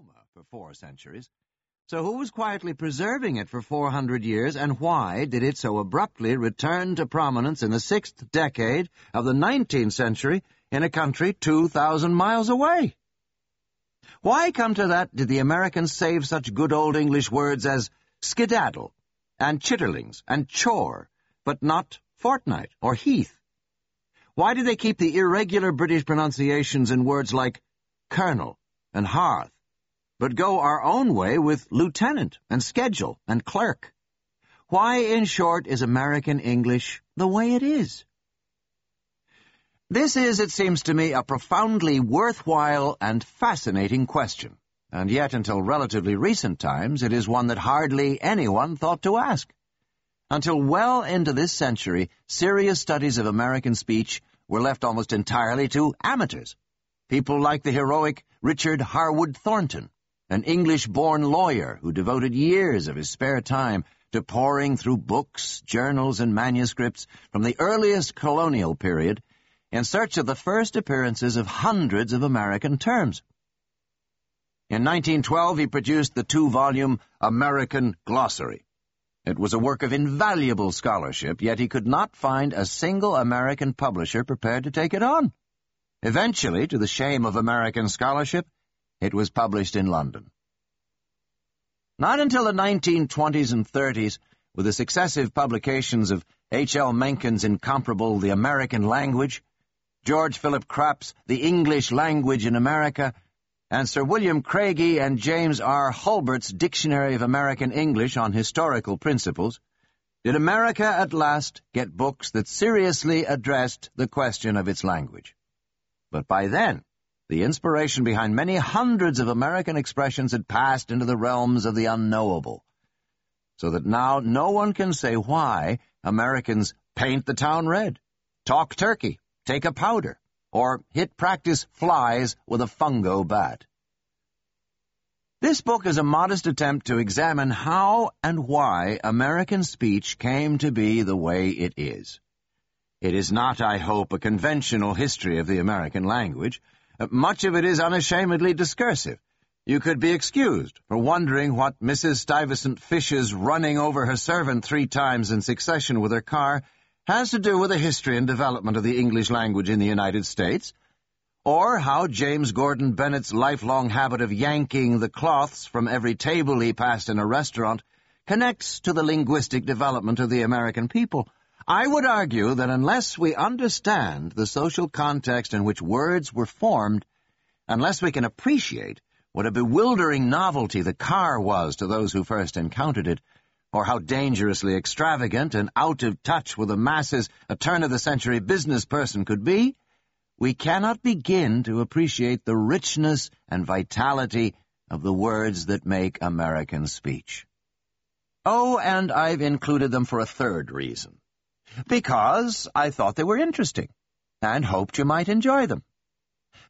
coma for four centuries. So who was quietly preserving it for 400 years, and why did it so abruptly return to prominence in the sixth decade of the 19th century in a country 2,000 miles away? Why come to that did the Americans save such good old English words as skedaddle, and chitterlings, and chore, but not fortnight or heath? Why did they keep the irregular British pronunciations in words like colonel and hearth, but go our own way with lieutenant and schedule and clerk. Why, in short, is American English the way it is? This is, it seems to me, a profoundly worthwhile and fascinating question, and yet until relatively recent times it is one that hardly anyone thought to ask. Until well into this century, serious studies of American speech were left almost entirely to amateurs. People like the heroic Richard Hopwood Thornton, an English-born lawyer who devoted years of his spare time to poring through books, journals, and manuscripts from the earliest colonial period in search of the first appearances of hundreds of American terms. In 1912, he produced the two-volume American Glossary. It was a work of invaluable scholarship, yet he could not find a single American publisher prepared to take it on. Eventually, to the shame of American scholarship, it was published in London. Not until the 1920s and 30s, with the successive publications of H. L. Mencken's incomparable The American Language, George Philip Krapp's The English Language in America, and Sir William Craigie and James R. Hulbert's Dictionary of American English on Historical Principles, did America at last get books that seriously addressed the question of its language. But by then, the inspiration behind many hundreds of American expressions had passed into the realms of the unknowable, so that now no one can say why Americans paint the town red, talk turkey, take a powder, or hit practice flies with a fungo bat. This book is a modest attempt to examine how and why American speech came to be the way it is. It is not, I hope, a conventional history of the American language, much of it is unashamedly discursive. You could be excused for wondering what Mrs. Stuyvesant Fish's running over her servant three times in succession with her car has to do with the history and development of the English language in the United States, or how James Gordon Bennett's lifelong habit of yanking the cloths from every table he passed in a restaurant connects to the linguistic development of the American people. I would argue that unless we understand the social context in which words were formed, unless we can appreciate what a bewildering novelty the car was to those who first encountered it, or how dangerously extravagant and out of touch with the masses a turn-of-the-century business person could be, we cannot begin to appreciate the richness and vitality of the words that make American speech. Oh, and I've included them for a third reason. Because I thought they were interesting, and hoped you might enjoy them.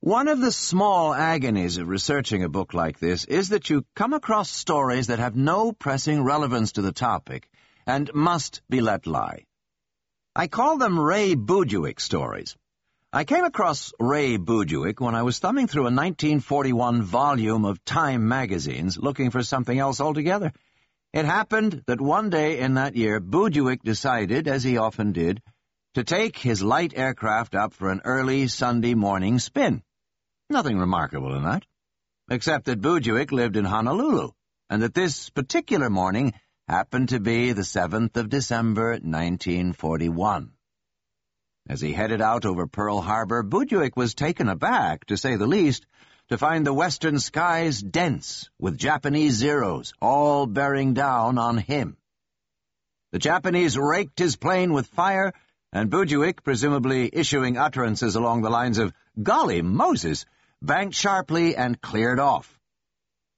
One of the small agonies of researching a book like this is that you come across stories that have no pressing relevance to the topic, and must be let lie. I call them Ray Buduick stories. I came across Ray Buduick when I was thumbing through a 1941 volume of Time magazines looking for something else altogether. It happened that one day in that year, Buduick decided, as he often did, to take his light aircraft up for an early Sunday morning spin. Nothing remarkable in that, except that Buduick lived in Honolulu, and that this particular morning happened to be the 7th of December, 1941. As he headed out over Pearl Harbor, Buduick was taken aback, to say the least, to find the western skies dense with Japanese Zeros, all bearing down on him. The Japanese raked his plane with fire, and Buduick, presumably issuing utterances along the lines of, Golly Moses, banked sharply and cleared off.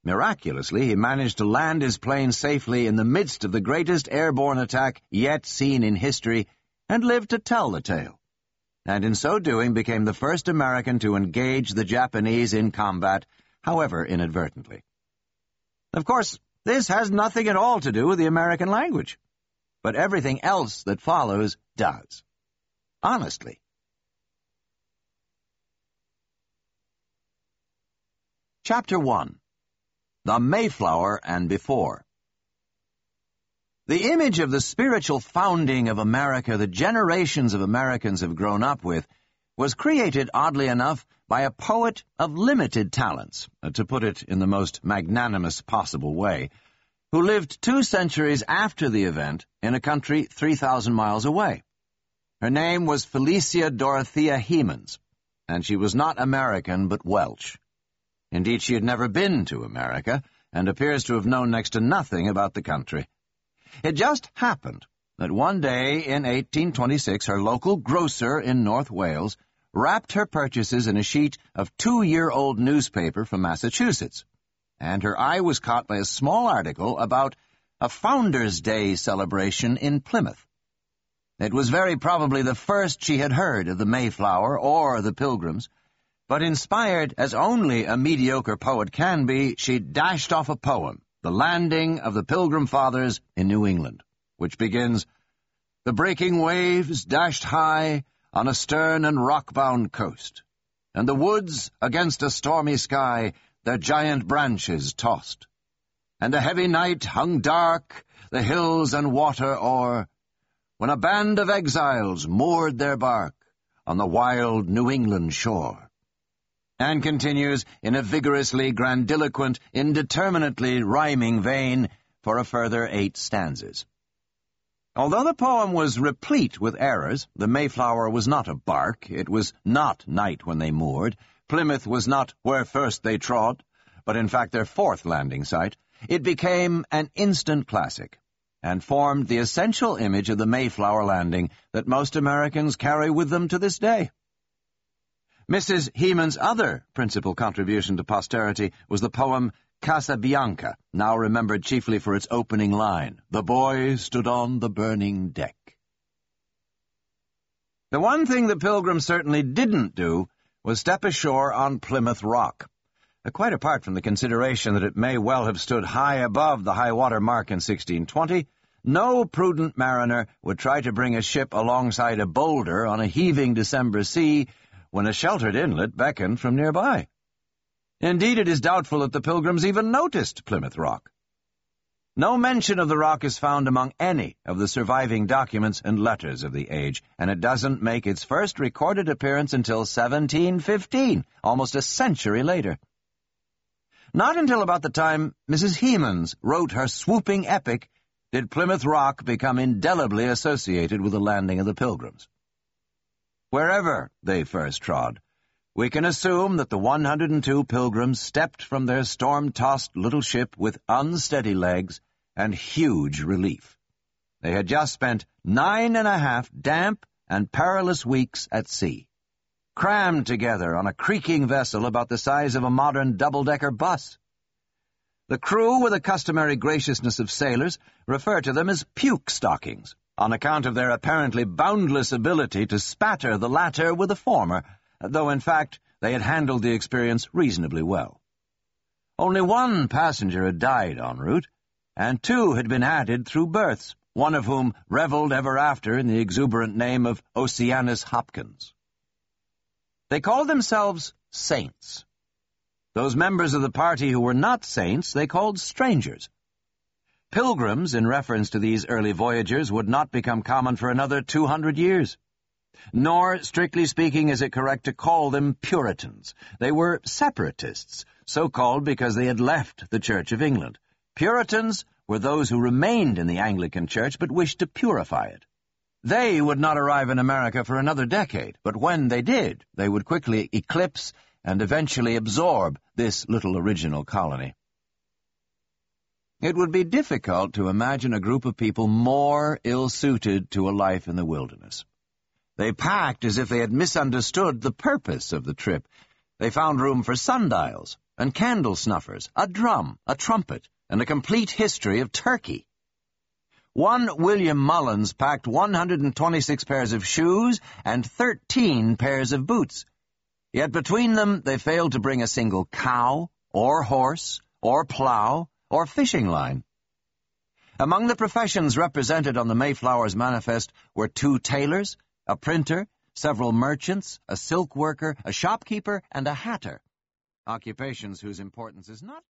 Miraculously, he managed to land his plane safely in the midst of the greatest airborne attack yet seen in history, and lived to tell the tale and in so doing became the first American to engage the Japanese in combat, however inadvertently. Of course, this has nothing at all to do with the American language, but everything else that follows does. Honestly. Chapter 1 The Mayflower and Before. The image of the spiritual founding of America that generations of Americans have grown up with was created, oddly enough, by a poet of limited talents, uh, to put it in the most magnanimous possible way, who lived two centuries after the event in a country 3,000 miles away. Her name was Felicia Dorothea Hemans, and she was not American but Welsh. Indeed, she had never been to America, and appears to have known next to nothing about the country. It just happened that one day in 1826 her local grocer in North Wales wrapped her purchases in a sheet of two-year-old newspaper from Massachusetts, and her eye was caught by a small article about a Founder's Day celebration in Plymouth. It was very probably the first she had heard of the Mayflower or the Pilgrims, but inspired as only a mediocre poet can be, she dashed off a poem, The Landing of the Pilgrim Fathers in New England, which begins, The breaking waves dashed high on a stern and rock-bound coast, and the woods against a stormy sky their giant branches tossed. And a heavy night hung dark the hills and water o'er, when a band of exiles moored their bark on the wild New England shore. And continues in a vigorously grandiloquent, indeterminately rhyming vein for a further eight stanzas. Although the poem was replete with errors, the Mayflower was not a bark, it was not night when they moored, Plymouth was not where first they trod, but in fact their fourth landing site, it became an instant classic, and formed the essential image of the Mayflower landing that most Americans carry with them to this day. Mrs. Hemans' other principal contribution to posterity was the poem Casabianca, now remembered chiefly for its opening line, The boy stood on the burning deck. The one thing the pilgrim certainly didn't do was step ashore on Plymouth Rock. Uh, quite apart from the consideration that it may well have stood high above the high water mark in 1620, no prudent mariner would try to bring a ship alongside a boulder on a heaving December sea when a sheltered inlet beckoned from nearby. Indeed, it is doubtful that the Pilgrims even noticed Plymouth Rock. No mention of the rock is found among any of the surviving documents and letters of the age, and it doesn't make its first recorded appearance until 1715, almost a century later. Not until about the time Mrs. Hemans wrote her swooping epic did Plymouth Rock become indelibly associated with the landing of the Pilgrims. Wherever they first trod, we can assume that the 102 pilgrims stepped from their storm-tossed little ship with unsteady legs and huge relief. They had just spent nine and a half damp and perilous weeks at sea, crammed together on a creaking vessel about the size of a modern double-decker bus. The crew, with the customary graciousness of sailors, refer to them as puke stockings, on account of their apparently boundless ability to spatter the latter with the former, though in fact they had handled the experience reasonably well. Only one passenger had died en route, and two had been added through births, one of whom reveled ever after in the exuberant name of Oceanus Hopkins. They called themselves saints. Those members of the party who were not saints they called strangers. Pilgrims, in reference to these early voyagers, would not become common for another two hundred years. Nor, strictly speaking, is it correct to call them Puritans. They were separatists, so called because they had left the Church of England. Puritans were those who remained in the Anglican Church but wished to purify it. They would not arrive in America for another decade, but when they did, they would quickly eclipse and eventually absorb this little original colony. It would be difficult to imagine a group of people more ill-suited to a life in the wilderness. They packed as if they had misunderstood the purpose of the trip. They found room for sundials and candle snuffers, a drum, a trumpet, and a complete history of Turkey. One William Mullins packed 126 pairs of shoes and 13 pairs of boots. Yet between them they failed to bring a single cow, or horse, or plough, or fishing line. Among the professions represented on the Mayflower's manifest were two tailors, a printer, several merchants, a silk worker, a shopkeeper, and a hatter. Occupations whose importance is not